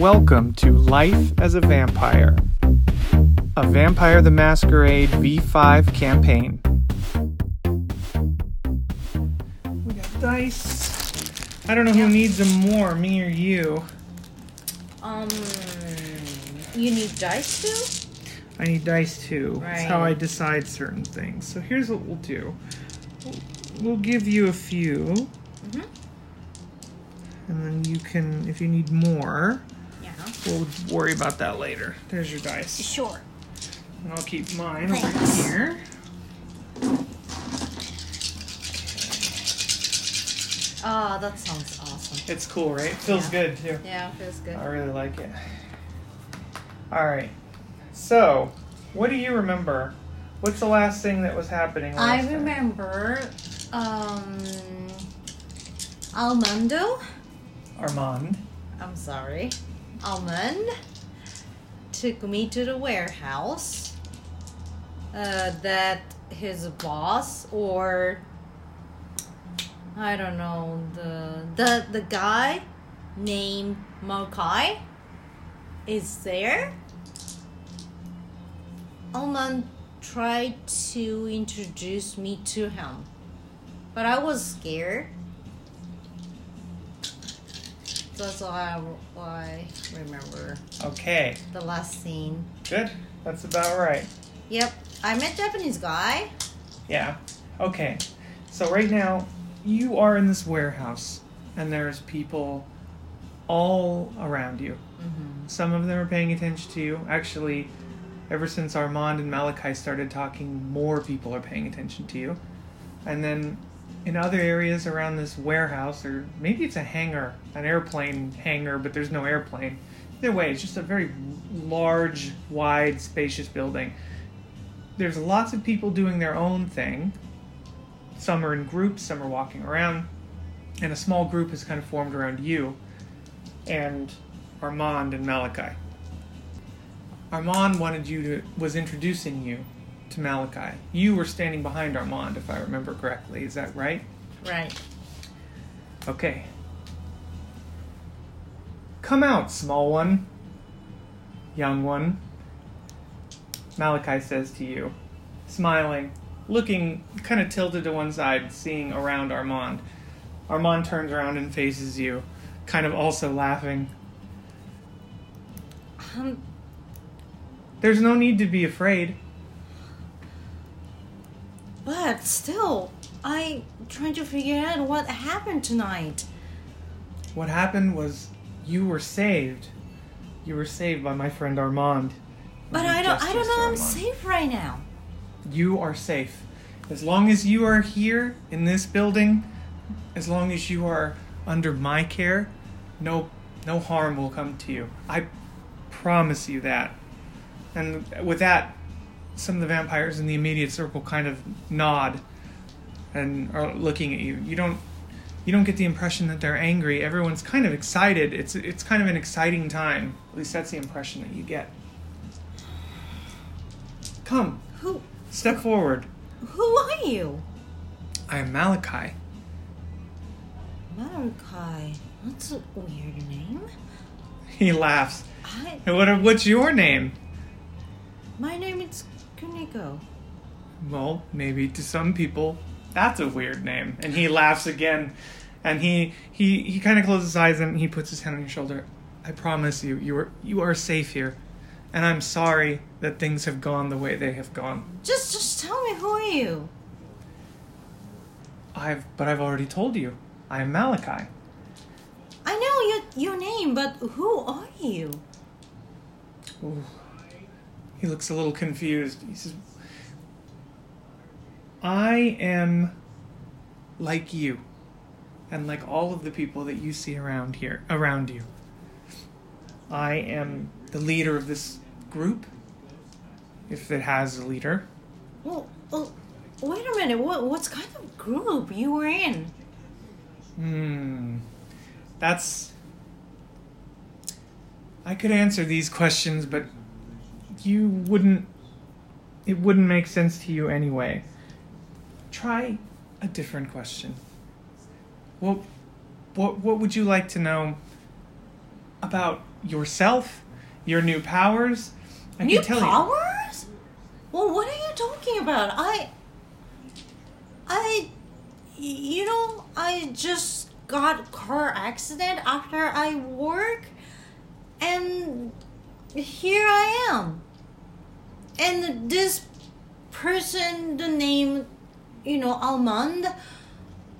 And welcome to Life as a Vampire, a Vampire the Masquerade V5 campaign. We got dice. I don't know who needs them more, me or you. Um, you need dice too? I need dice too. Right. That's how I decide certain things. So here's what we'll do we'll, give you a few, Mhm. and then you can, if you need more. We'll worry about that later. There's your dice. Sure. And I'll keep mine Thanks. over here. Oh, that sounds awesome. It's cool, right? Feels Yeah. good too. Yeah, feels good. I really like it. All right. So, what do you remember? What's the last thing that was happening? I last time? remember, um, Almando. Armand. I'm sorry, Almond took me to the warehouse. Uh, that his boss or I don't know the the the guy named Mokai is there. Almond tried to introduce me to him, but I was scared. That's why I, why I remember Okay. the last scene. Good. That's about right. Yep, I met Japanese guy. Yeah. Okay. So right now, you are in this warehouse, and there's people all around you. Mm-hmm. Some of them are paying attention to you. Actually, ever since Armand and Malachi started talking, more people are paying attention to you. And then in other areas around this warehouse, or maybe it's a hangar, an airplane hangar, but there's no airplane. Either way, it's just a very large, wide, spacious building. There's lots of people doing their own thing. Some are in groups, some are walking around, and a small group has kind of formed around you and Armand and Malachi. Armand wanted you to was introducing you to Malachi. You were standing behind Armand, if I remember correctly. Is that right? Right. Okay. Come out, small one. Young one. Malachi says to you, smiling, looking kind of tilted to one side, seeing around Armand. Armand turns around and faces you, kind of also laughing. Um, There's no need to be afraid. But still, I trying to figure out what happened tonight. What happened was you were saved. You were saved by my friend Armand. But I don't. I don't know. I'm safe right now. You are safe. As long as you are here in this building, as long as you are under my care, no no harm will come to you. I promise you that. And with that, some of the vampires in the immediate circle kind of nod and are looking at you. You don't you don't get the impression that they're angry. Everyone's kind of excited. It's it's kind of an exciting time. At least that's the impression that you get. Come, Who? step forward. Who are you? I am Malachi. Malachi. That's a weird name. He laughs. I. What, what's your name? My name is Kuniko. Well, maybe to some people, that's a weird name. And he laughs again. And he he, he kind of closes his eyes and he puts his hand on your shoulder. I promise you, you are you are safe here. And I'm sorry that things have gone the way they have gone. Just, just tell me who are you? I've but I've already told you. I am Malachi. I know your your name, but who are you? Ooh. He looks a little confused. He says, I am like you, and like all of the people that you see around here, around you. I am the leader of this group, if it has a leader. Well, well, wait a minute. What what kind of group you were in? Hmm. That's. I could answer these questions, but you wouldn't. It wouldn't make sense to you anyway. Try a different question. What, what, what would you like to know about yourself, your new powers. I New can tell you. powers? Well, what are you talking about? I I you know, I just got car accident after I work, and here I am. And this person, the name, you know, Almond,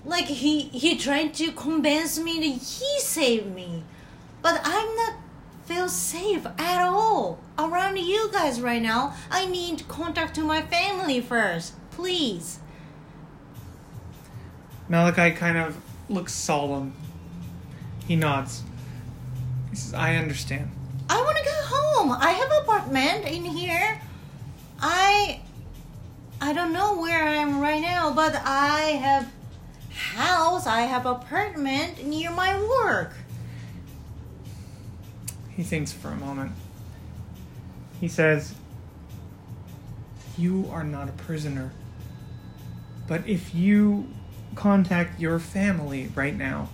like he he tried to convince me that he saved me, but I'm not feel safe at all around you guys right now. I need contact to my family first, please. Malachi kind of looks solemn. He nods. He says, I understand. I want to go home. I have apartment in here. I I don't know where I am right now, but I have house, I have apartment near my work. He thinks for a moment. He says, You are not a prisoner. But if you contact your family right now,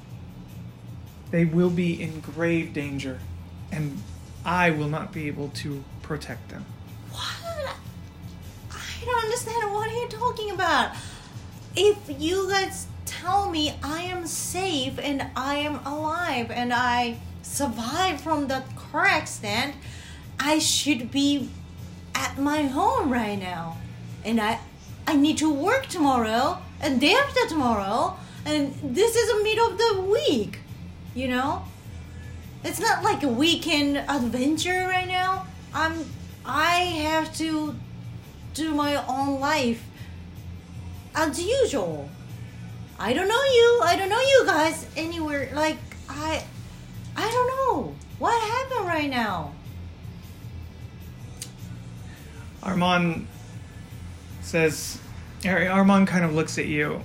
they will be in grave danger, and I will not be able to protect them. What? Don't understand what are you talking about. If you guys tell me I am safe and I am alive and I survived from that car accident, I should be at my home right now. And I I need to work tomorrow and day after tomorrow and this is the middle of the week. You know? It's not like a weekend adventure right now. I'm I have to do my own life as usual. I don't know you. I don't know you guys anywhere. Like I I don't know. What happened right now? Armand says, Ar- Armand kind of looks at you.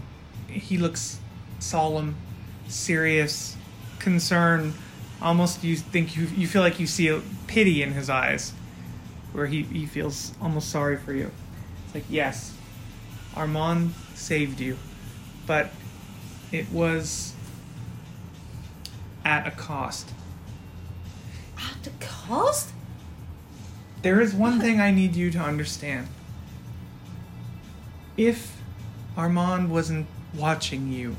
He looks solemn, serious, concerned. Almost you think you you feel like you see a pity in his eyes, where he, he feels almost sorry for you. It's like yes, Armand saved you, but it was at a cost. At the cost? There is one thing I need you to understand. If Armand wasn't watching you,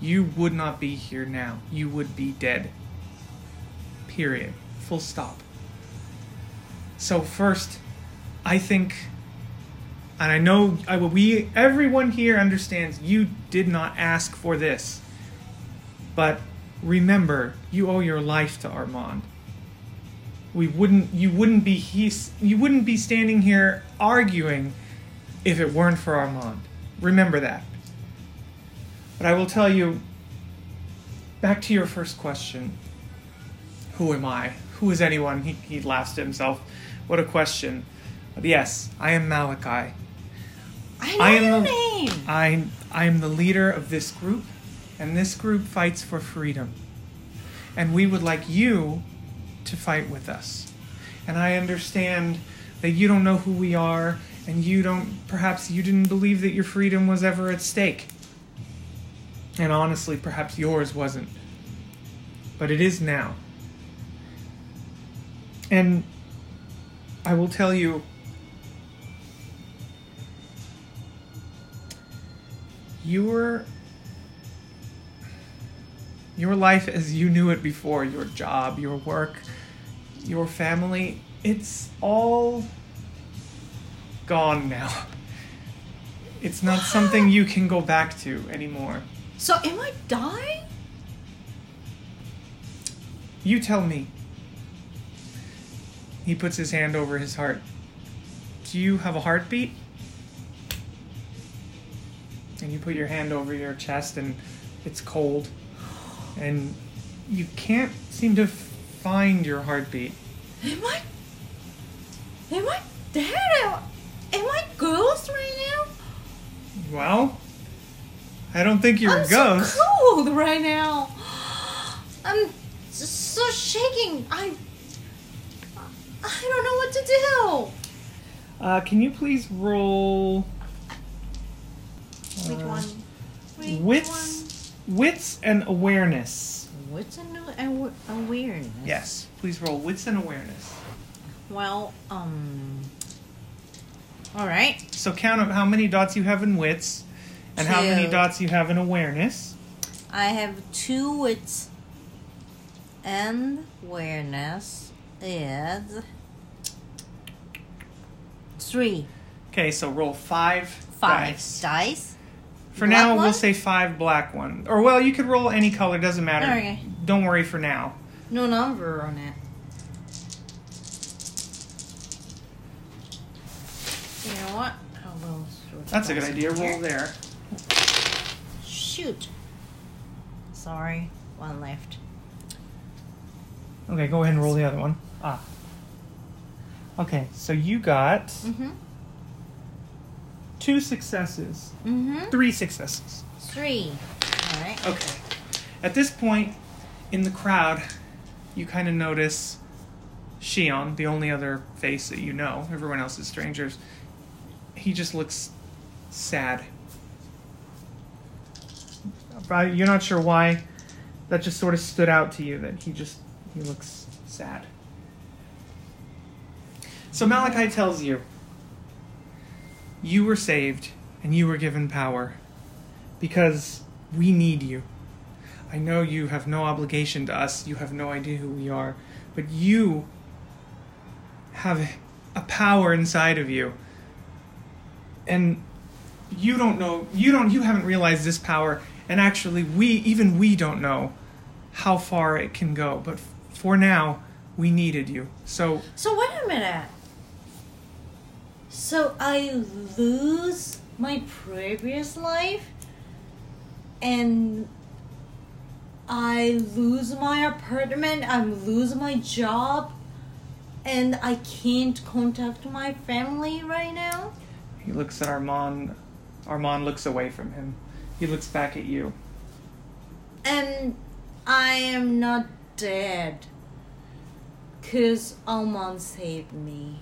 you would not be here now. You would be dead. Period. Full stop. So first, I think and I know I we everyone here understands you did not ask for this. But remember, you owe your life to Armand we wouldn't you wouldn't be you wouldn't be standing here arguing if it weren't for Armand. Remember that. But I will tell you back to your first question. Who am I? Who is anyone? He, he laughs to himself. What a question. But yes, I am Malachi. I know I am your the- name. I I am the leader of this group, and this group fights for freedom. And we would like you to fight with us. And I understand that you don't know who we are, and you don't perhaps you didn't believe that your freedom was ever at stake. And honestly, perhaps yours wasn't. But it is now. And I will tell you your your life as you knew it before your job your work your family it's all gone now. It's not something you can go back to anymore. So am I dying? you tell me. He puts his hand over his heart. Do you have a heartbeat and you put your hand over your chest and it's cold and you can't seem to find your heartbeat Am I? Am I dead? Am, I ghost right now? well i don't think you're I'm a ghost so cold right now. I'm so shaking. I I don't know what to do. uh, can you please roll Which one? Which wits wits and awareness What's an awa- awareness? Yes. Please roll wits and awareness. Well, um. All right. So count up how many dots you have in wits and how many dots you have in awareness. I have two wits and awareness is three. Okay, so roll five, Five dice. dice. For Black now, we'll say five black one. Or well, you could roll any color. Doesn't matter. Okay. Don't worry for now. No number on it. You know what? How will That's a good idea. here. Roll there. Shoot. Sorry, one left. Okay, go ahead and roll the other one. Ah. Okay, so you got Mm-hmm. Two successes, Mm-hmm. three successes. Three. All right. Okay. At this point in the crowd, you kind of notice Shion, the only other face that you know. Everyone else is strangers. He just looks sad. You're not sure why. That just sort of stood out to you that he just he looks sad. So Malachi tells you you were saved and you were given power because we need you. I know you have no obligation to us, you have no idea who we are, but you have a power inside of you. And you don't know, you don't you haven't realized this power and actually we even we don't know how far it can go, but for now we needed you. So So wait a minute. So I lose my previous life and I lose my apartment, I lose my job and I can't contact my family right now. he looks at Armand Armand looks away from him. He looks back at you. And I am not dead. Cause Armand saved me.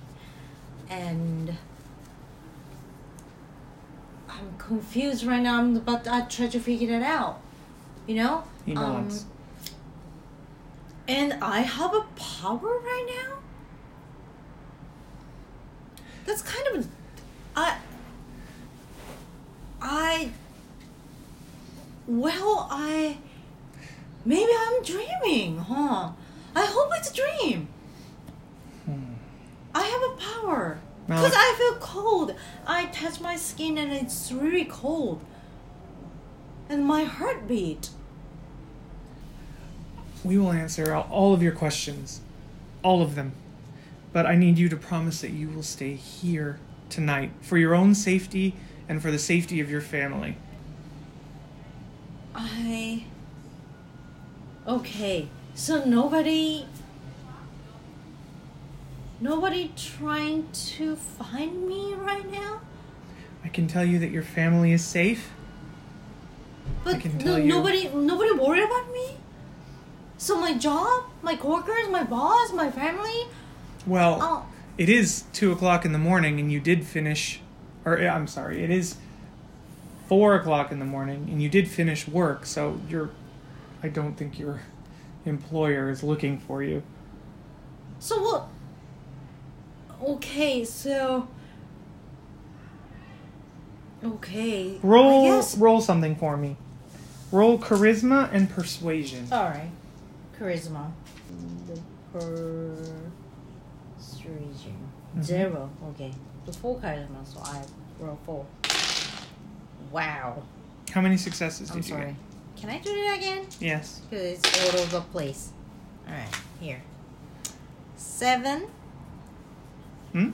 And I'm confused right now, I'm- but I try to figure it out. You know? He nods. Um, and I have a power right now? That's kind of I I well I maybe I'm dreaming, huh? I hope it's a dream. Hmm. I have a power. Because I feel cold. I touch my skin and it's really cold. And my heartbeat. We will answer all of your questions. All of them. But I need you to promise that you will stay here tonight for your own safety and for the safety of your family. I. Okay, so nobody. Nobody trying to find me right now? I can tell you that your family is safe. But can no, you- nobody nobody worried about me? So my job, my coworkers, my boss, my family? Well, Oh, it is two o'clock in the morning, and you did finish. Or I'm sorry, it is four o'clock in the morning, and you did finish work. So you're. I don't think your employer is looking for you. so what? Okay, so. Okay. Roll roll something for me. Roll charisma and persuasion. Alright. Charisma. Persuasion. Mhm. Zero. Okay. The full charisma, so I roll four. Wow. How many successes did I'm you sorry. Can I do it again? Yes. Because it's all over the place. Alright, here. Seven. Hmm?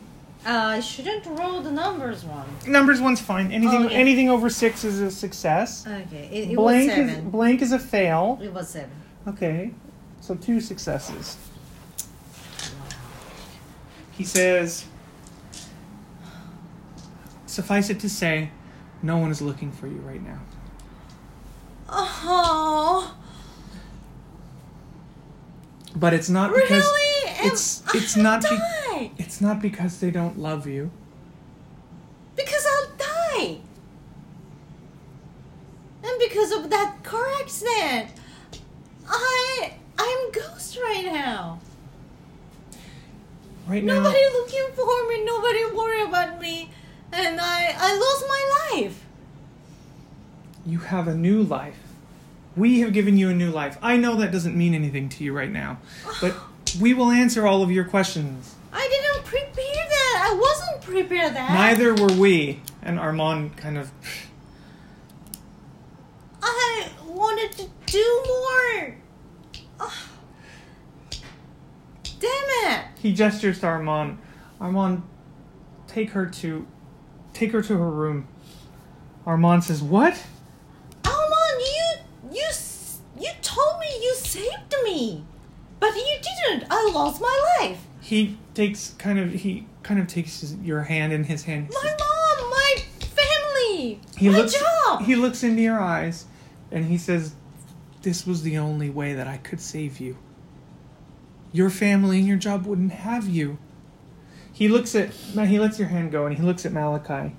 Uh, I shouldn't roll the numbers one. Numbers one's fine. Anything Oh, okay. anything over six is a success. Okay, it, it blank was is seven. blank is a fail. It was seven. Okay. So two successes. He says Suffice it to say, no one is looking for you right now. Oh, But it's not because really? Am it's it's not be, die? it's not because they don't love you. because I'll die. And because of that car accident. I I'm ghost right now. Right now, Nobody looking for me. Nobody worry about me, and I I lost my life. you have a new life. We have given you a new life. I know that doesn't mean anything to you right now, but we will answer all of your questions. I didn't prepare that. I wasn't that. Neither were we. And Armand kind of. I wanted to do more. Ah. Damn it! He gestures to Armand. Armand, take her to, take her to her room. Armand says, "What? Armand, you you you told me you saved me, but you didn't. I lost my life. He takes kind of he kind of takes his, your hand in his hand. My mom, my family, He my looks job. he looks into your eyes and he says, "This was the only way that I could save you. Your family and your job wouldn't have you." He looks at he lets your hand go and he looks at Malachi.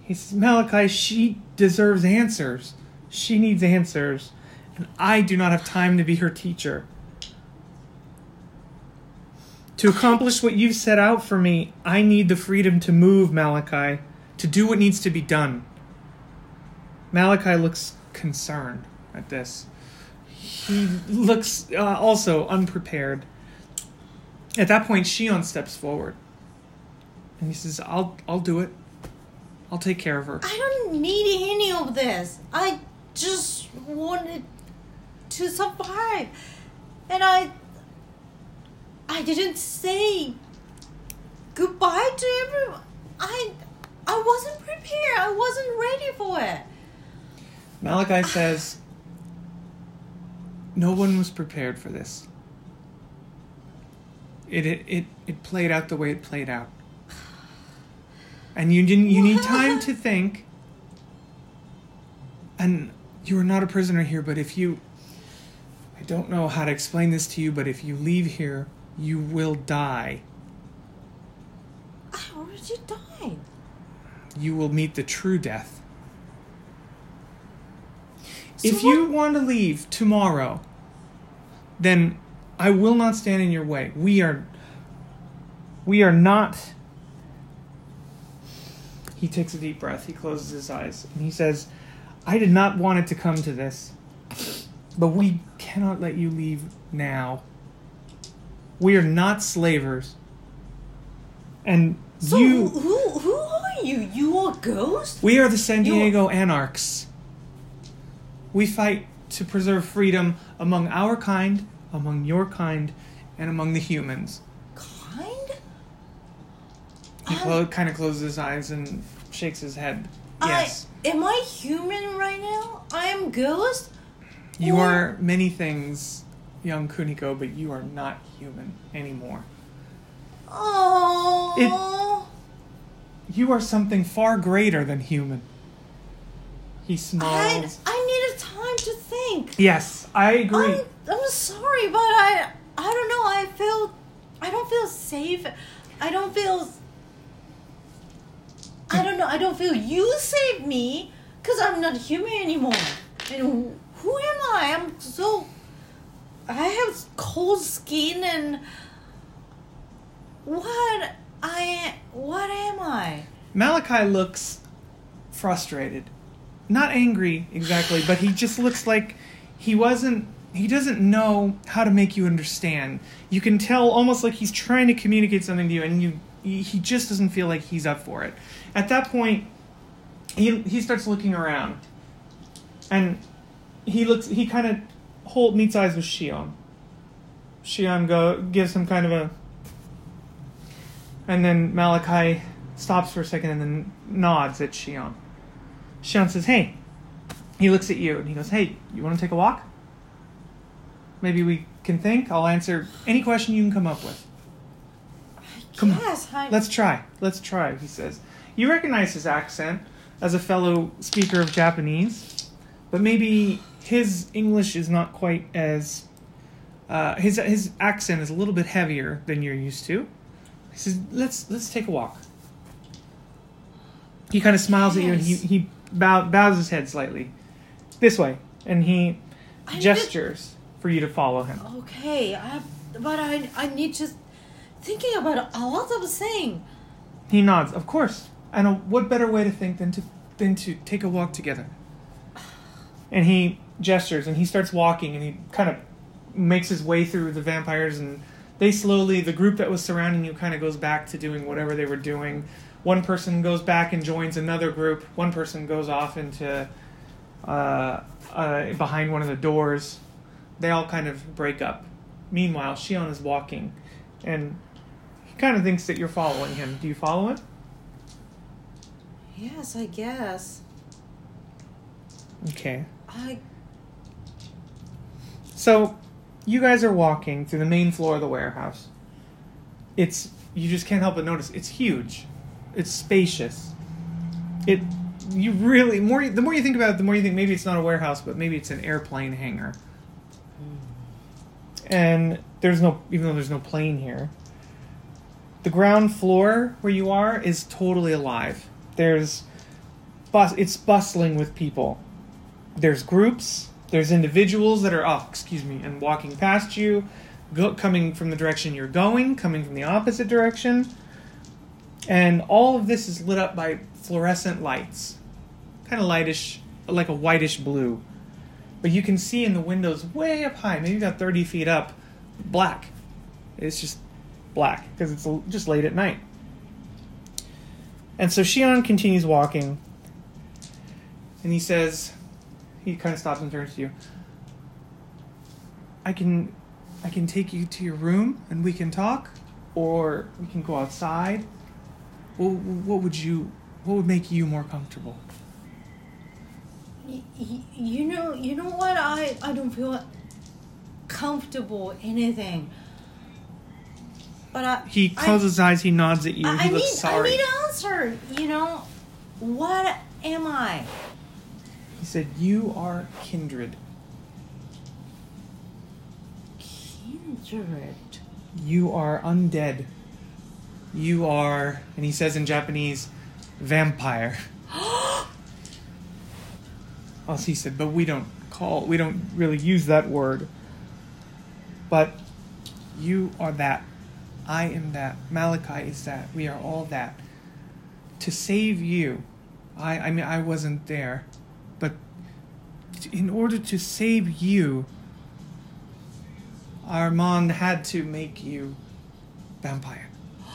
He says, "Malachi, she deserves answers. She needs answers, and I do not have time to be her teacher." To accomplish what you've set out for me, I need the freedom to move, Malachi, to do what needs to be done. Malachi looks concerned at this. He looks uh, also unprepared. At that point, Shion steps forward, and he says, "I'll, I'll do it. I'll take care of her." I don't need any of this. I just wanted to survive, and I I didn't say goodbye to everyone. I I wasn't prepared. I wasn't ready for it. Malachi says, "No one was prepared for this. It it it, it played out the way it played out, and you didn't. You need time to think. And you are not a prisoner here, but if you, I don't know how to explain this to you, but if you leave here, you will die. I already died. You will meet the true death." So if you want to leave tomorrow, then I will not stand in your way. We are we are not He takes a deep breath. He closes his eyes and he says, "I did not want it to come to this, but we cannot let you leave now. We are not slavers." And So you who who are you? You are ghosts? we are the San Diego Anarchs. We fight to preserve freedom among our kind, among your kind, and among the humans. Kind? He clo- kind of closes his eyes and shakes his head. Yes, I, am I human right now? I am ghost? you or- are many things, young Kuniko, but you are not human anymore. Oh. You are something far greater than human. He I, smiles. I needed time to think. Yes, I agree. I'm, I'm sorry, but I I don't know. I feel I don't feel safe. I don't feel. I don't know. I don't feel you saved me because I'm not human anymore. And who am I? I'm so. I have cold skin and. What I what am I? Malachi looks frustrated. Not angry exactly, but he just looks like he wasn't he doesn't know how to make you understand. You can tell almost like he's trying to communicate something to you and you he just doesn't feel like he's up for it. At that point, he he starts looking around. And he looks he kind of hold meets eyes with Shion. Shion go gives him kind of a and then Malachi stops for a second and then nods at Shion. Shion says, Hey. He looks at you and he goes, Hey, you want to take a walk? Maybe we can think. I'll answer any question you can come up with. Come on. I, Let's try. Let's try, he says. You recognize his accent as a fellow speaker of Japanese, but maybe his English is not quite as. Uh, his his accent is a little bit heavier than you're used to. He says, "Let's let's take a walk." He kind of smiles at you and he he bow, bows his head slightly, this way, and he I to- gestures for you to follow him. Okay, I, but I I need to thinking about a lot of things. He nods. Of course. And uh, what better way to think than to than to take a walk together? And he gestures and he starts walking and he kind of makes his way through the vampires and they slowly the group that was surrounding you kind of goes back to doing whatever they were doing. One person goes back and joins another group. One person goes off into uh, uh, behind one of the doors. They all kind of break up. Meanwhile, Shion is walking, and he kind of thinks that you're following him. Do you follow him? Yes, I guess. Okay. I So, you guys are walking through the main floor of the warehouse. It's you just can't help but notice it's huge. It's spacious. It you really more the more you think about it, the more you think maybe it's not a warehouse, but maybe it's an airplane hangar. And there's no even though there's no plane here. The ground floor where you are is totally alive. There's bus it's bustling with people there's groups, there's individuals that are, oh, excuse me, and walking past you, go, coming from the direction you're going, coming from the opposite direction. And all of this is lit up by fluorescent lights, kind of lightish, like a whitish blue. But you can see in the windows way up high, maybe about 30 feet up, black. It's just black because it's just late at night. And so Shion continues walking, and he says, he kind of stops and turns to you. I can, I can take you to your room and we can talk, or we can go outside. What, what would you, what would make you more comfortable? you know you know what I I don't feel comfortable anything. But I He closes his eyes. He nods at you. I, he I looks need sorry. I need an answer. You know, what am I? He said, "You are kindred. Kindred. You are undead. You are," and he says in Japanese, "vampire." Also, he said, but we don't call, we don't really use that word. But you are that. I am that. Malachi is that. We are all that. To save you, I, I mean, I wasn't there, in order to save you, Armand had to make you vampire.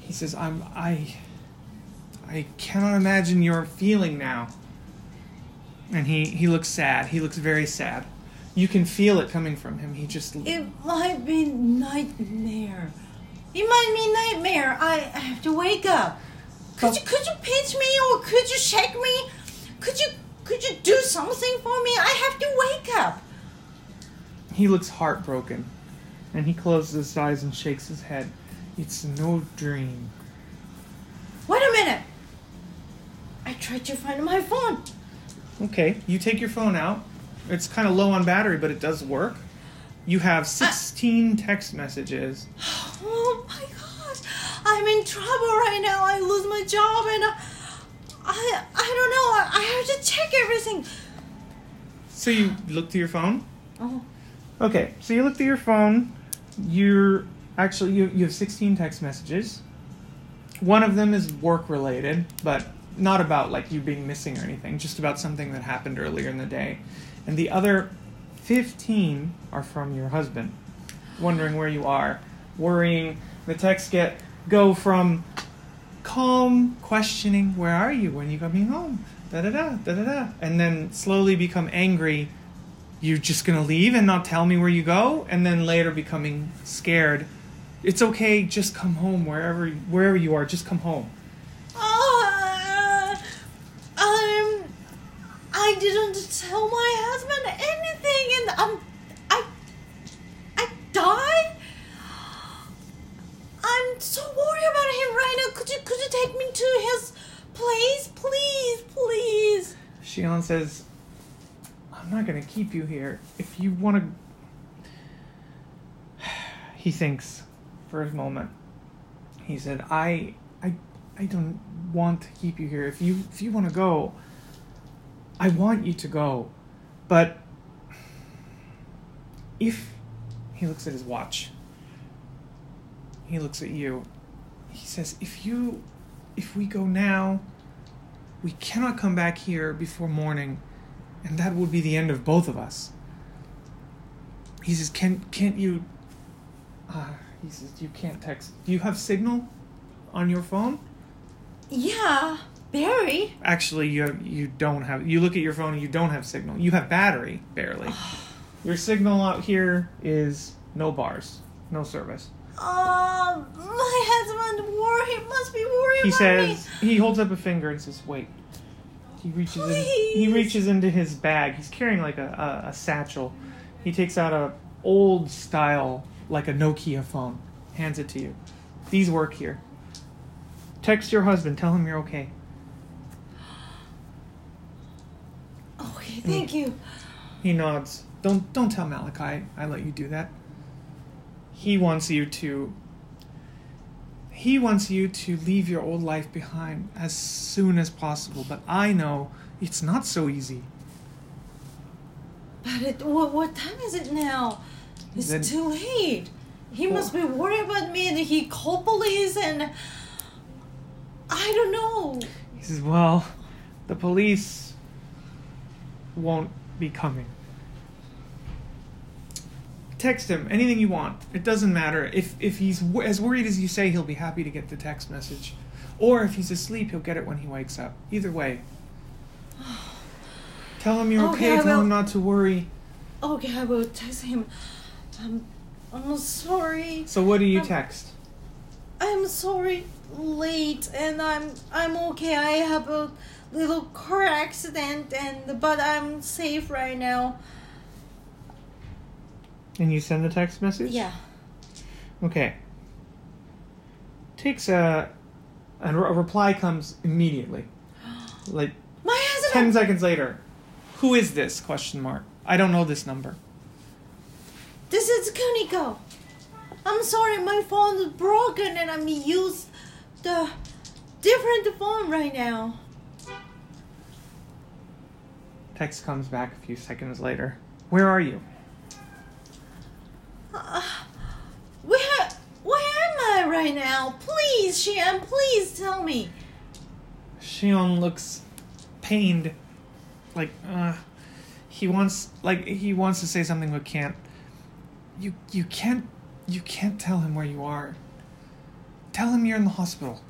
He says, I'm, I, I cannot imagine your feeling now. And he, he looks sad. He looks very sad. You can feel it coming from him. He just. It might be nightmare. It might be nightmare. I, I have to wake up. Could But- you could you pinch me or could you shake me? Could you could you do something for me? I have to wake up. He looks heartbroken. And he closes his eyes and shakes his head. It's no dream. Wait a minute. I tried to find my phone. Okay, you take your phone out. It's kind of low on battery, but it does work. You have 16 text messages. Oh my gosh. I'm in trouble right now. I lose my job and I I, I don't know. I have to check everything. So you look to your phone? Oh. Okay, so you look through your phone. You're actually you, you have 16 text messages. One of them is work related, but not about like you being missing or anything, just about something that happened earlier in the day. And the other 15 are from your husband, wondering where you are, worrying. The texts get go from calm questioning, where are you when are you coming home? Da da da da da da, and then slowly become angry you're just gonna leave and not tell me where you go? And then later becoming scared it's okay just come home wherever wherever you are just come home. Uh, um, I didn't tell my husband anything, and um, I, I died. I'm so worried about him right now. Could you could you take me to his place, please, please? shion says i'm not gonna keep you here. If you want to he thinks for a moment. He said i i i don't want to keep you here. If you if you want to go i want you to go. But if he looks at his watch, he looks at you. He says, "If you, if we go now, we cannot come back here before morning, and that would be the end of both of us." He says, "Can can't you?" Uh, he says, "You can't text. Do you have signal on your phone?" Yeah, Barry. Actually, you you don't have. You look at your phone and you don't have signal. You have battery barely. your signal out here is no bars, no service. Oh, my husband worried. Must be worried He about says me. he holds up a finger and says, "Wait." He reaches in, he reaches into his bag. He's carrying like a, a, a satchel. He takes out a old style like a Nokia phone. Hands it to you. These work here. Text your husband. Tell him you're okay. Okay, thank you. He nods. Don't don't tell Malachi. I let you do that. He wants you to he wants you to leave your old life behind as soon as possible, but I know it's not so easy. But it, what, what time is it now? It's Then- too late. He Four. must be worried about me and he called police and I don't know. He says, "Well, the police won't be coming." Text him anything you want. It doesn't matter. If if he's w- as worried as you say, he'll be happy to get the text message. Or if he's asleep, he'll get it when he wakes up. Either way. Tell him you're okay. Okay, I Tell will. him not to worry. Okay, I will text him. I'm, I'm sorry. So what do you Um, text? I'm sorry late and I'm I'm okay. I have a little car accident and but I'm safe right now. And you send the text message? Yeah. Okay. Takes a a, a reply comes immediately. Like My Ten husband seconds later, who is this? Question mark. I don't know this number. This is Kuniko. I'm sorry, my phone is broken and I'm use the different phone right now. Text comes back a few seconds later. Where are you? Uh, where where am I right now? Please, Shion, please tell me. Shion looks pained. Like, uh, he wants, like, he wants to say something but can't. You, you can't, you can't tell him where you are. Tell him you're in the hospital.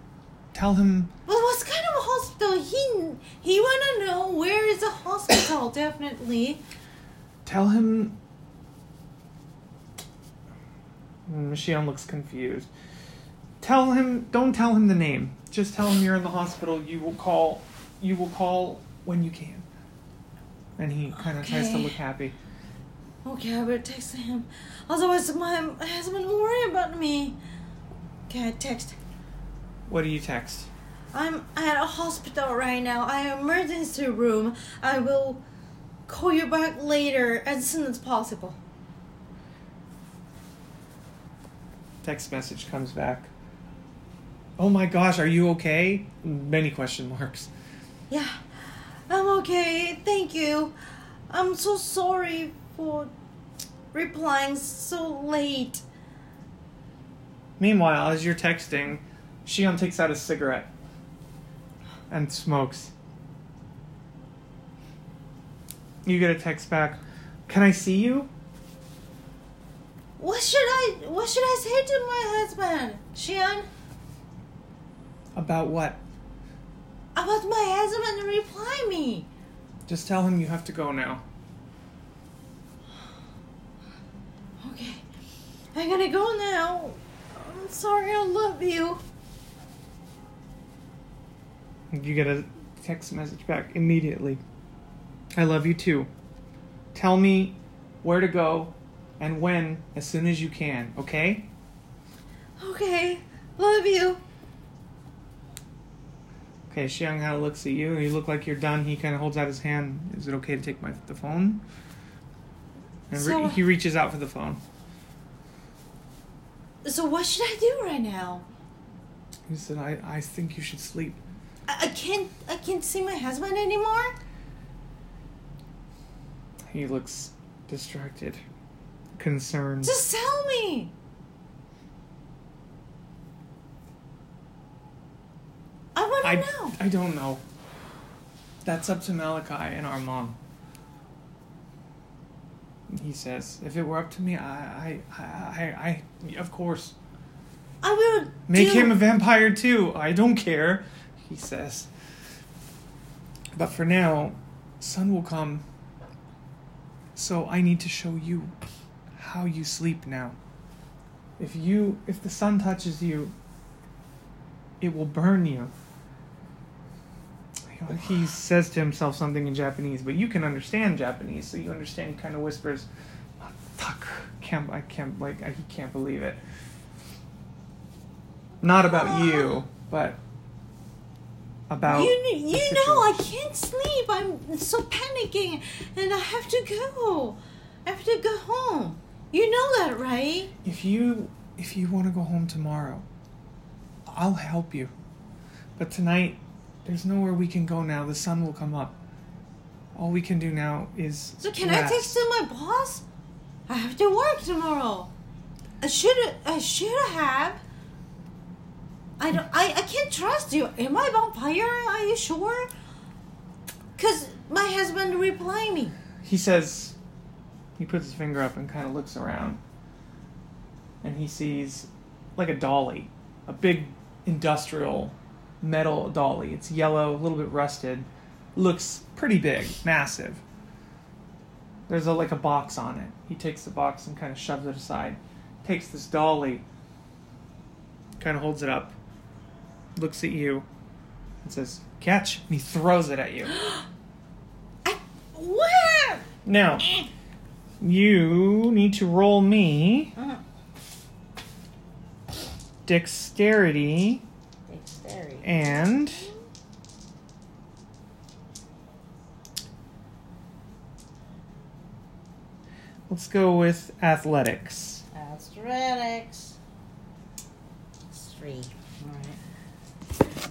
Tell him, But what kind of hospital? He he wanna know where is the hospital? Definitely. tell him. Shion looks confused. Tell him, don't tell him the name. Just tell him you're in the hospital. You will call, you will call when you can. And he kind of tries to look happy. Okay, I better text him. Otherwise, my husband will worry about me. Okay, I text. What do you text? I'm at a hospital right now. I am emergency room. I will call you back later as soon as possible. Text message comes back. Oh my gosh, are you okay? Many question marks. Yeah, I'm okay. Thank you. I'm so sorry for replying so late. Meanwhile, as you're texting, Shion takes out a cigarette and smokes. You get a text back. Can I see you? What should I what should I say to my husband? Shion? About what? About my husband reply me. Just tell him you have to go now. Okay. I gotta go now. I'm sorry, I love you. You get a text message back immediately. I love you too. Tell me where to go and when as soon as you can, okay? Okay. Love you. Okay, Shion looks at you. You look like you're done. He kind of holds out his hand. Is it okay to take my the phone? And re- So- he reaches out for the phone. So what should I do right now? He said, "I I think you should sleep." I, I can't I can't see my husband anymore? He looks distracted, concerned. Just tell me. I want to know. I don't know. That's up to Malachi and our mom. He says, if it were up to me, I, I, I, I, I of course. I will Make do- him a vampire too. I don't care, he says. But for now, sun will come. So I need to show you how you sleep now. If you if the sun touches you, it will burn you. He says to himself something in Japanese, but you can understand Japanese, so you understand. He kind of whispers, "Fuck, can't I can't like I, he can't believe it." Not about you, but about You, you know, I can't sleep. I'm so panicking, and I have to go. I have to go home. You know that, right? If you if you want to go home tomorrow, I'll help you. But tonight, there's nowhere we can go now. The sun will come up. All we can do now is So can I text to my boss? I have to work tomorrow. I should I should have. I don't. I, I can't trust you. Am I vampire? Are you sure? Cause my husband reply me. He says, he puts his finger up and kind of looks around, and he sees like a dolly, a big industrial metal dolly. It's yellow, a little bit rusted, looks pretty big, massive. There's a like a box on it. He takes the box and kind of shoves it aside. Takes this dolly, kind of holds it up, looks at you, and says, "Catch!" And he throws it at you. I where? Now, eh. You need to roll me Uh, dexterity dexterity. and let's go with athletics. Athletics. It's three. All right.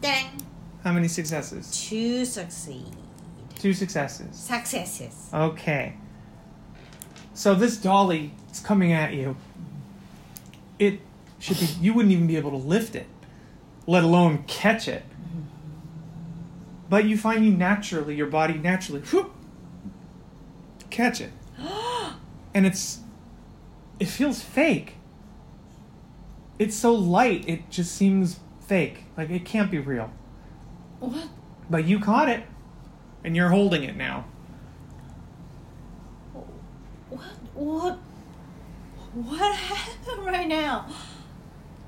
Dang. How many successes? Two succeed. Two successes. Successes. Okay. So this dolly is coming at you. It should be you wouldn't even be able to lift it, let alone catch it. But you find you naturally, your body naturally whoop, catch it. And it's it feels fake. It's so light, it just seems fake. Like it can't be real. What? But you caught it. And you're holding it now. What? What? What happened right now?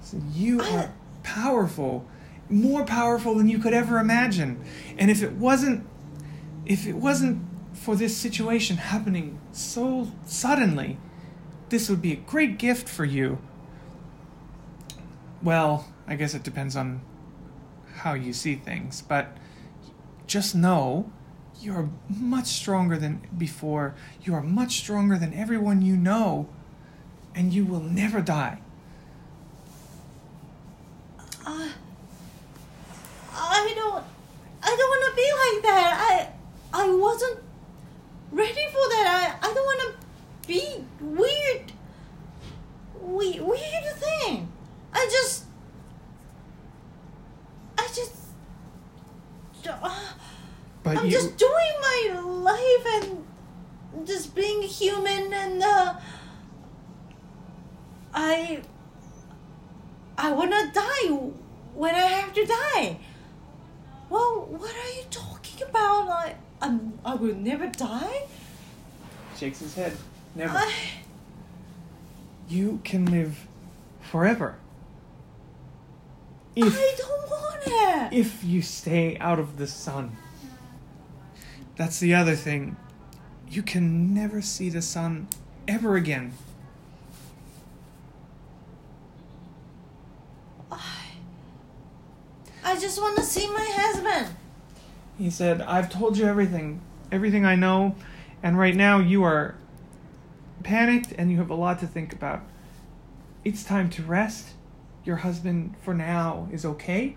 So you I- are powerful, more powerful than you could ever imagine. And if it wasn't, if it wasn't for this situation happening so suddenly, this would be a great gift for you. Well, I guess it depends on how you see things, but just know you are much stronger than before. You are much stronger than everyone you know, and you will never die. I don't, I don't want to be like that. I, I wasn't ready for that. I, I don't want to be weird, we, weird thing. I just, I just, uh, But I'm you, just doing my life and just being human and uh, I I wanna die when I have to die. Well, what are you talking about? I I'm, I will never die. shakes his head. Never. I, You can live forever. If I don't want it. if you stay out of the sun. That's the other thing. You can never see the sun ever again. I just want to see my husband. He said, I've told you everything, everything I know, and right now you are panicked and you have a lot to think about. It's time to rest. Your husband, for now, is okay.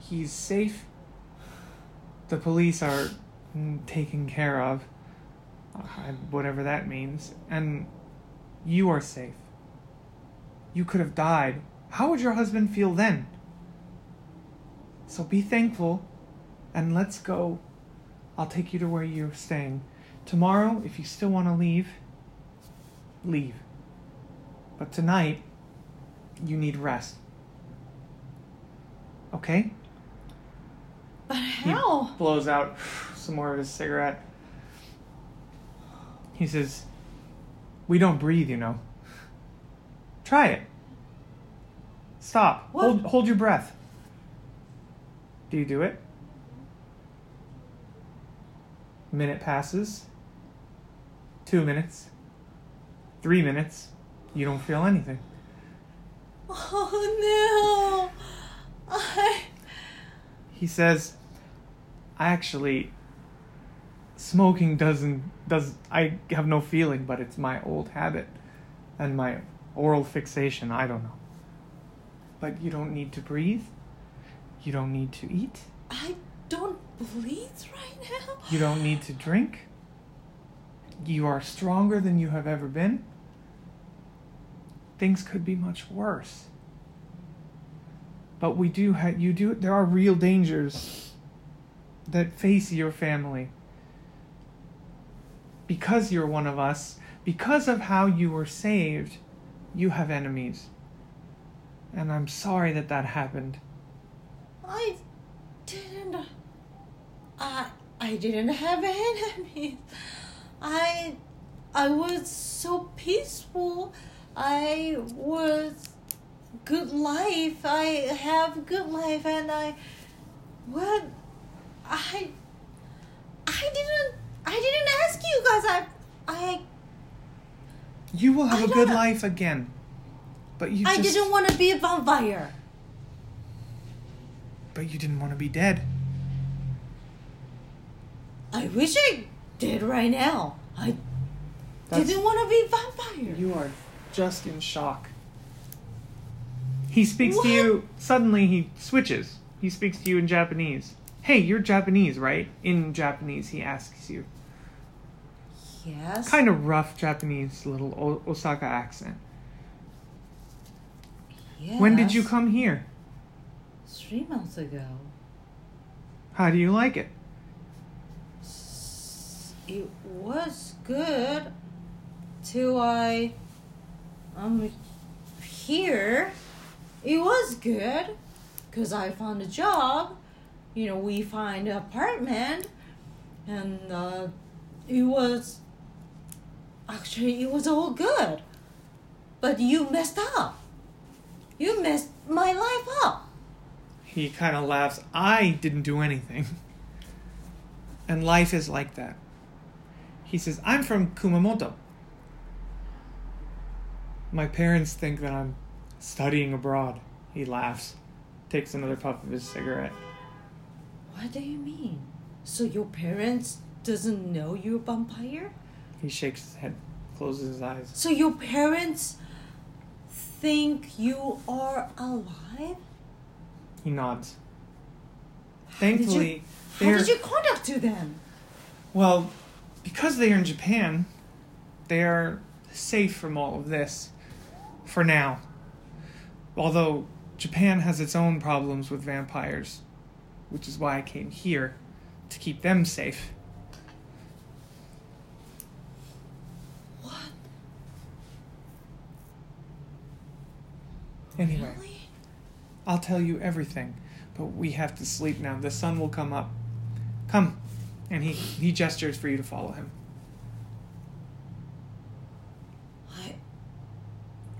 He's safe. The police are taken care of, whatever that means, and you are safe. You could have died. How would your husband feel then? So be thankful and let's go. I'll take you to where you're staying. Tomorrow, if you still want to leave, leave. But tonight, you need rest. Okay? But He blows out some more of his cigarette. He says, We don't breathe, you know. Try it. Stop. What? Hold hold your breath. Do you do it? Minute passes. Two minutes. Three minutes. You don't feel anything. Oh no! I. He says, I actually smoking doesn't does I have no feeling, but it's my old habit and my oral fixation, I don't know. But you don't need to breathe. You don't need to eat. I don't breathe right now. You don't need to drink. You are stronger than you have ever been. Things could be much worse. But we do have you do there are real dangers that face your family. Because you're one of us, because of how you were saved, you have enemies. And I'm sorry that that happened. I didn't. I I didn't have enemies. I I was so peaceful. I was good life. I have good life, and I what I I didn't I didn't ask you guys. I I You will have I a good life again. But you I just didn't want to be a vampire. but you didn't want to be dead. I wish I did right now. I That's- didn't want to be vampire. You are just in shock. He speaks What? to you. Suddenly, he switches. He speaks to you in Japanese. Hey, you're Japanese, right? In Japanese, he asks you. yes. Kind of rough Japanese little Osaka accent. Yes. When did you come here? Three months ago. How do you like it? It was good till I um here. It was good because I found a job. You know, we find an apartment, and uh, it was actually it was all good. But you messed up. You messed my life up. He kind of laughs. I didn't do anything. And life is like that. He says, I'm from Kumamoto. My parents think that I'm studying abroad. He laughs, takes another puff of his cigarette. What do you mean? So your parents doesn't know you're a vampire? He shakes his head, closes his eyes. So your parents think you are alive? He nods. How did you- Thankfully, How did you contact to them? well, because they are in Japan, they are safe from all of this for now. Although Japan has its own problems with vampires, which is why I came here to keep them safe. What? Anyway, Really? I'll tell you everything, but we have to sleep now. The sun will come up. Come. And he, he gestures for you to follow him. I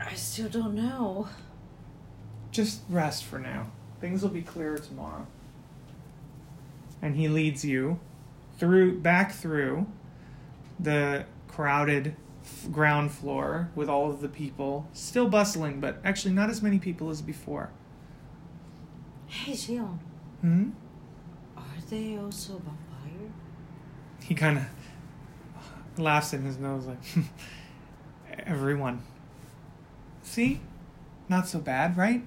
I still don't know. Just rest for now. Things will be clearer tomorrow. And he leads you through back through the crowded f- ground floor with all of the people still bustling, but actually not as many people as before. Hey Shion, Hmm? are they also vampire? He kind of laughs in his nose like everyone. See? Not so bad, right?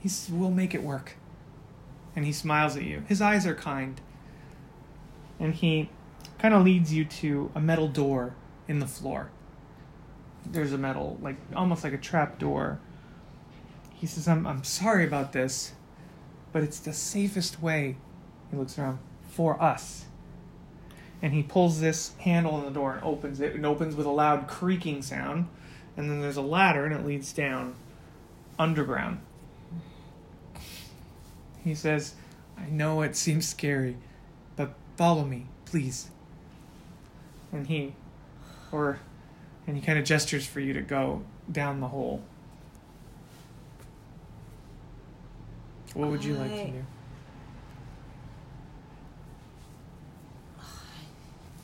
He's, we'll make it work. And he smiles at you. His eyes are kind. And he kind of leads you to a metal door in the floor. There's a metal, like almost like a trap door. He says, I'm, I'm sorry about this, but it's the safest way. He looks around for us. And he pulls this handle on the door and opens it. It opens with a loud creaking sound. And then there's a ladder and it leads down underground. He says, I know it seems scary, but follow me, please. And he, or, and he kind of gestures for you to go down the hole. What would you like to do?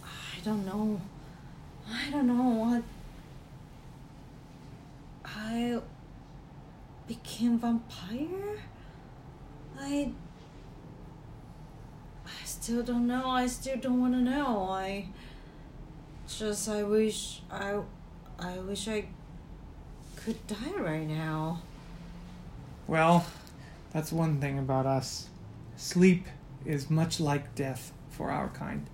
I don't know. I don't know what. I became vampire. I. I still don't know. I still don't want to know. I. Just I wish I. I wish I could die right now. Well, that's one thing about us. Sleep is much like death for our kind.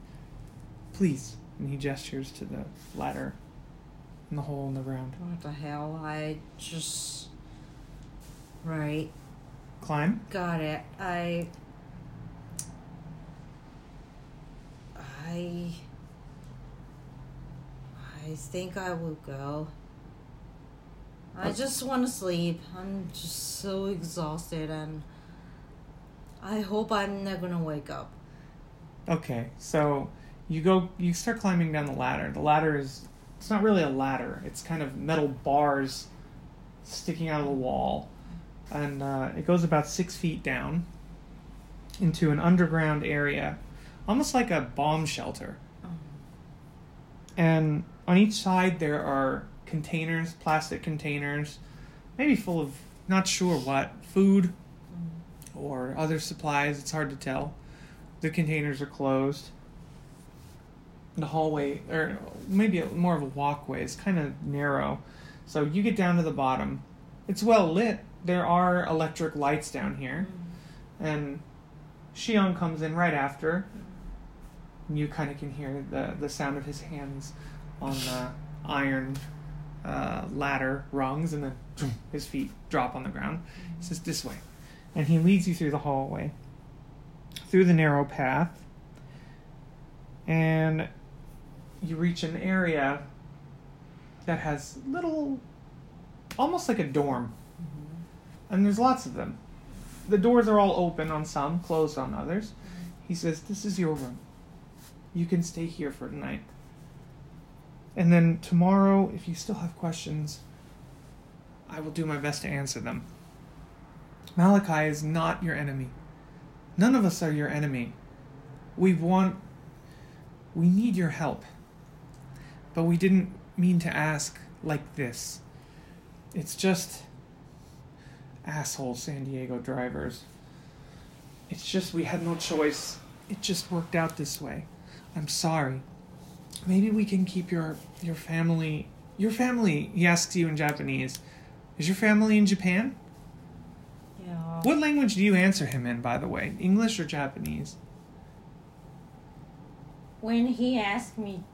Please. And he gestures to the ladder in the hole in the ground. What the hell? I just. Right. Climb. Got it. I. I. I think I will go. I just want to sleep. I'm just so exhausted and I hope I'm not gonna wake up. Okay, so you go, you start climbing down the ladder. The ladder is, it's not really a ladder. It's kind of metal bars sticking out of the wall, and uh, it goes about six feet down into an underground area, almost like a bomb shelter. And on each side there are containers, plastic containers, maybe full of not sure what, food or other supplies. It's hard to tell. The containers are closed. The hallway, or maybe more of a walkway, is kind of narrow. So you get down to the bottom. It's well lit. There are electric lights down here. And Shion comes in right after. And you kind of can hear the, the sound of his hands on the iron uh, ladder rungs, and then his feet drop on the ground. He says, This way. And he leads you through the hallway, through the narrow path, and you reach an area that has little, almost like a dorm. And there's lots of them. The doors are all open on some, closed on others. He says, This is your room. You can stay here for tonight. And then tomorrow, if you still have questions, I will do my best to answer them. Malachi is not your enemy. None of us are your enemy. We want. We need your help. But we didn't mean to ask like this. It's just. Asshole San Diego drivers. It's just we had no choice. It just worked out this way. I'm sorry. Maybe we can keep your your family your family, he asks you in Japanese. Is your family in Japan? Yeah. What language do you answer him in, by the way? English or Japanese? When he asked me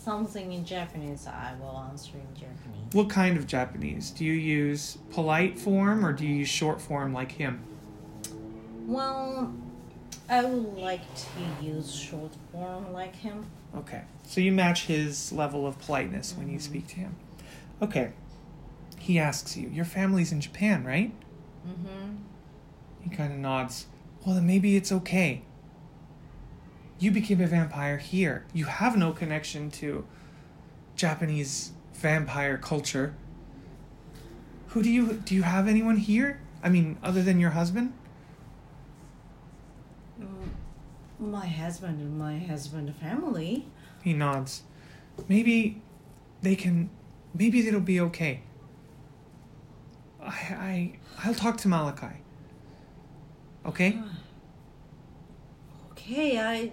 something in Japanese, I will answer in Japanese. What kind of Japanese? Do you use polite form or do you use short form like him? Well, I would like to use short form like him. Okay. So you match his level of politeness when you speak to him. Okay. He asks you, Your family's in Japan, right? Mm-hmm. He kind of nods. Well, then maybe it's okay. You became a vampire here. You have no connection to Japanese vampire culture. Who do you do you have anyone here? I mean, other than your husband? Mm, my husband and my husband family. He nods. Maybe they can maybe it'll be okay. I I I'll talk to Malachi. Okay? Okay, I.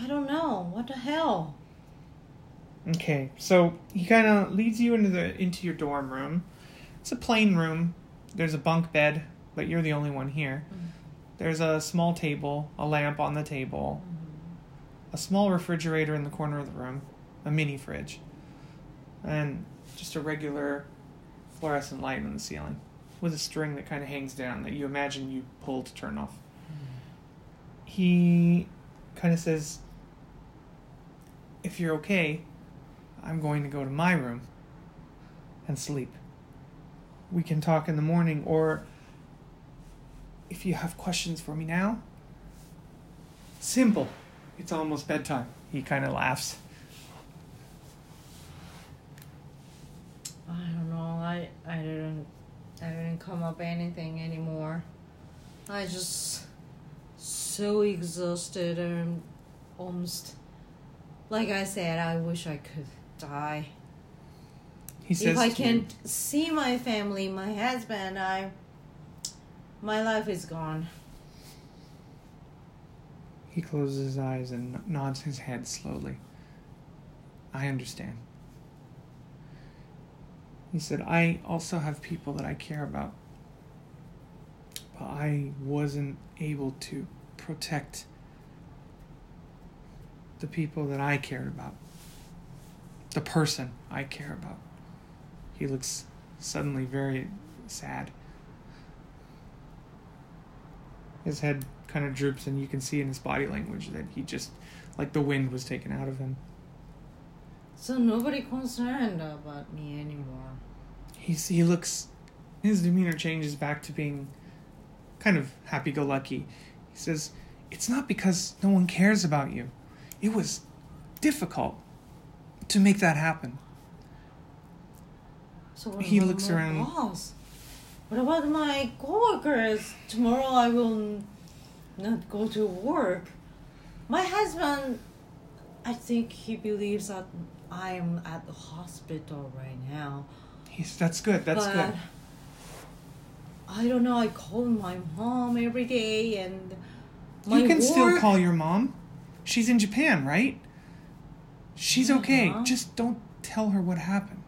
I don't know. What the hell? Okay, so he kind of leads you into the into your dorm room. It's a plain room. there's a bunk bed, but you're the only one here. Mm-hmm. There's a small table, a lamp on the table, mm-hmm. a small refrigerator in the corner of the room, a mini fridge, and just a regular fluorescent light on the ceiling with a string that kind of hangs down that you imagine you pull to turn off. Mm-hmm. He kind of says, If you're okay, I'm going to go to my room and sleep. We can talk in the morning, or if you have questions for me now, simple. It's almost bedtime. He kind of laughs. I don't know. I I didn't I didn't come up anything anymore. I just so exhausted and almost like I said, I wish I could die. He says, if I can't see my family, my husband, I my life is gone. He closes his eyes and nods his head slowly. I understand. He said, I also have people that I care about. But I wasn't able to protect the people that I cared about. The person I care about. He looks suddenly very sad. His head kind of droops, and you can see in his body language that he just, like the wind was taken out of him. So nobody concerned about me anymore. He's, he looks, his demeanor changes back to being kind of happy go lucky. He says, It's not because no one cares about you. It was difficult to make that happen. So what He about looks my around. Boss? What about my coworkers? Tomorrow I will not go to work. My husband, I think he believes that I am at the hospital right now. He's, that's good, that's but good. I don't know. I call my mom every day, and my You can still call your mom. She's in Japan, right? She's okay. Uh-huh. Just don't tell her what happened.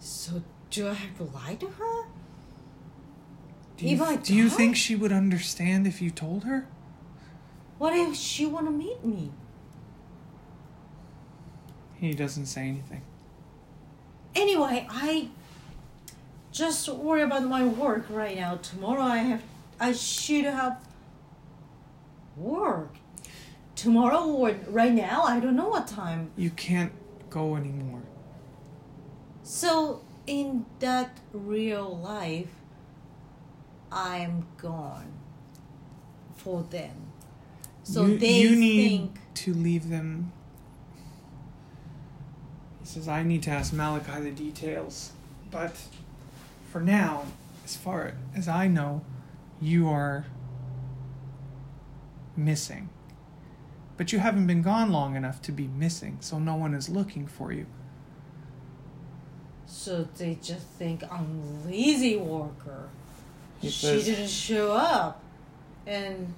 So do I have to lie to her? Do you, do you think she would understand if you told her? What if she wanna meet me? He doesn't say anything. Anyway, I just worry about my work right now. Tomorrow I have I should have work. Tomorrow or right now, I don't know what time. You can't go anymore. So in that real life, I'm gone for them. So you, they you need think to leave them. He says, I need to ask Malachi the details. But for now, as far as I know, you are missing. But you haven't been gone long enough to be missing, so no one is looking for you. so they just think I'm lazy worker. He she says- didn't show up and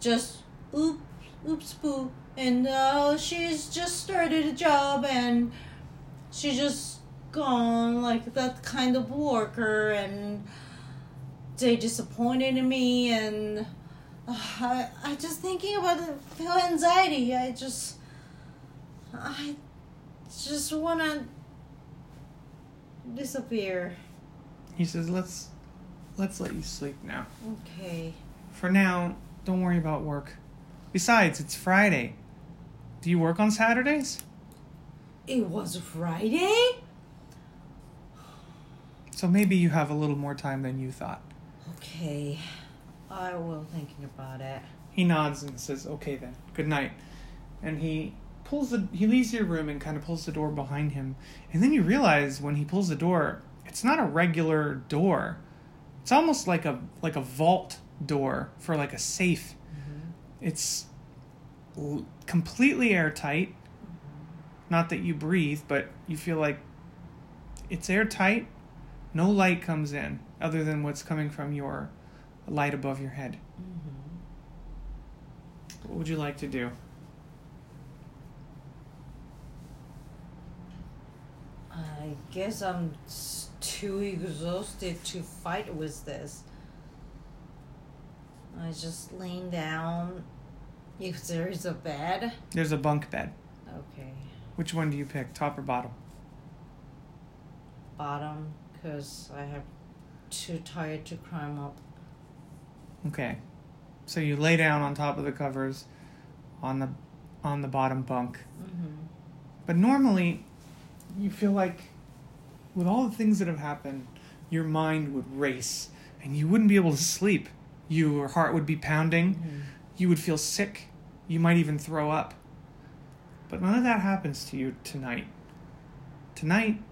just oops oops boo and uh, she's just started a job and she just gone like that kind of worker and they disappointed me and I, I just thinking about it feel anxiety i just i just want to disappear He says, "Let's let's let you sleep now. okay For now, don't worry about work. Besides, it's Friday. Do you work on Saturdays? It was Friday? So maybe you have a little more time than you thought." Okay. I will thinking about it. He nods and says, "Okay then. Good night." And he pulls the he leaves your room and kind of pulls the door behind him. And then you realize when he pulls the door, it's not a regular door. It's almost like a like a vault door for like a safe. Mm-hmm. It's l- completely airtight. Mm-hmm. Not that you breathe, but you feel like it's airtight. No light comes in other than what's coming from your light above your head. Mm-hmm. What would you like to do? I guess I'm too exhausted to fight with this. I just laying down. If there is a bed, There's a bunk bed. okay, Which one do you pick, top or bottom? bottom, cause I have too tired to climb up. Okay. So you lay down on top of the covers on the on the bottom bunk. Mm-hmm. But normally you feel like with all the things that have happened, your mind would race and you wouldn't be able to sleep. Your heart would be pounding. Mm-hmm. You would feel sick. You might even throw up. But none of that happens to you tonight. Tonight,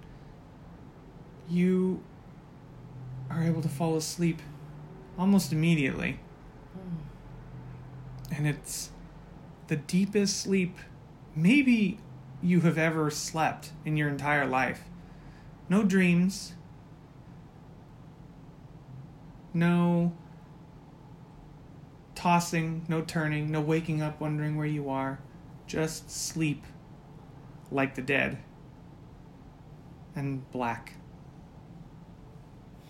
you are able to fall asleep almost immediately. Hmm. And it's the deepest sleep maybe you have ever slept in your entire life. No dreams. No tossing, no turning, no waking up wondering where you are. Just sleep like the dead. And black.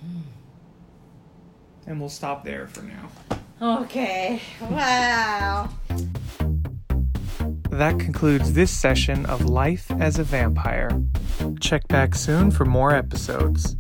Hmm. And we'll stop there for now. Okay. Wow. That concludes this session of Life as a Vampire. Check back soon for more episodes.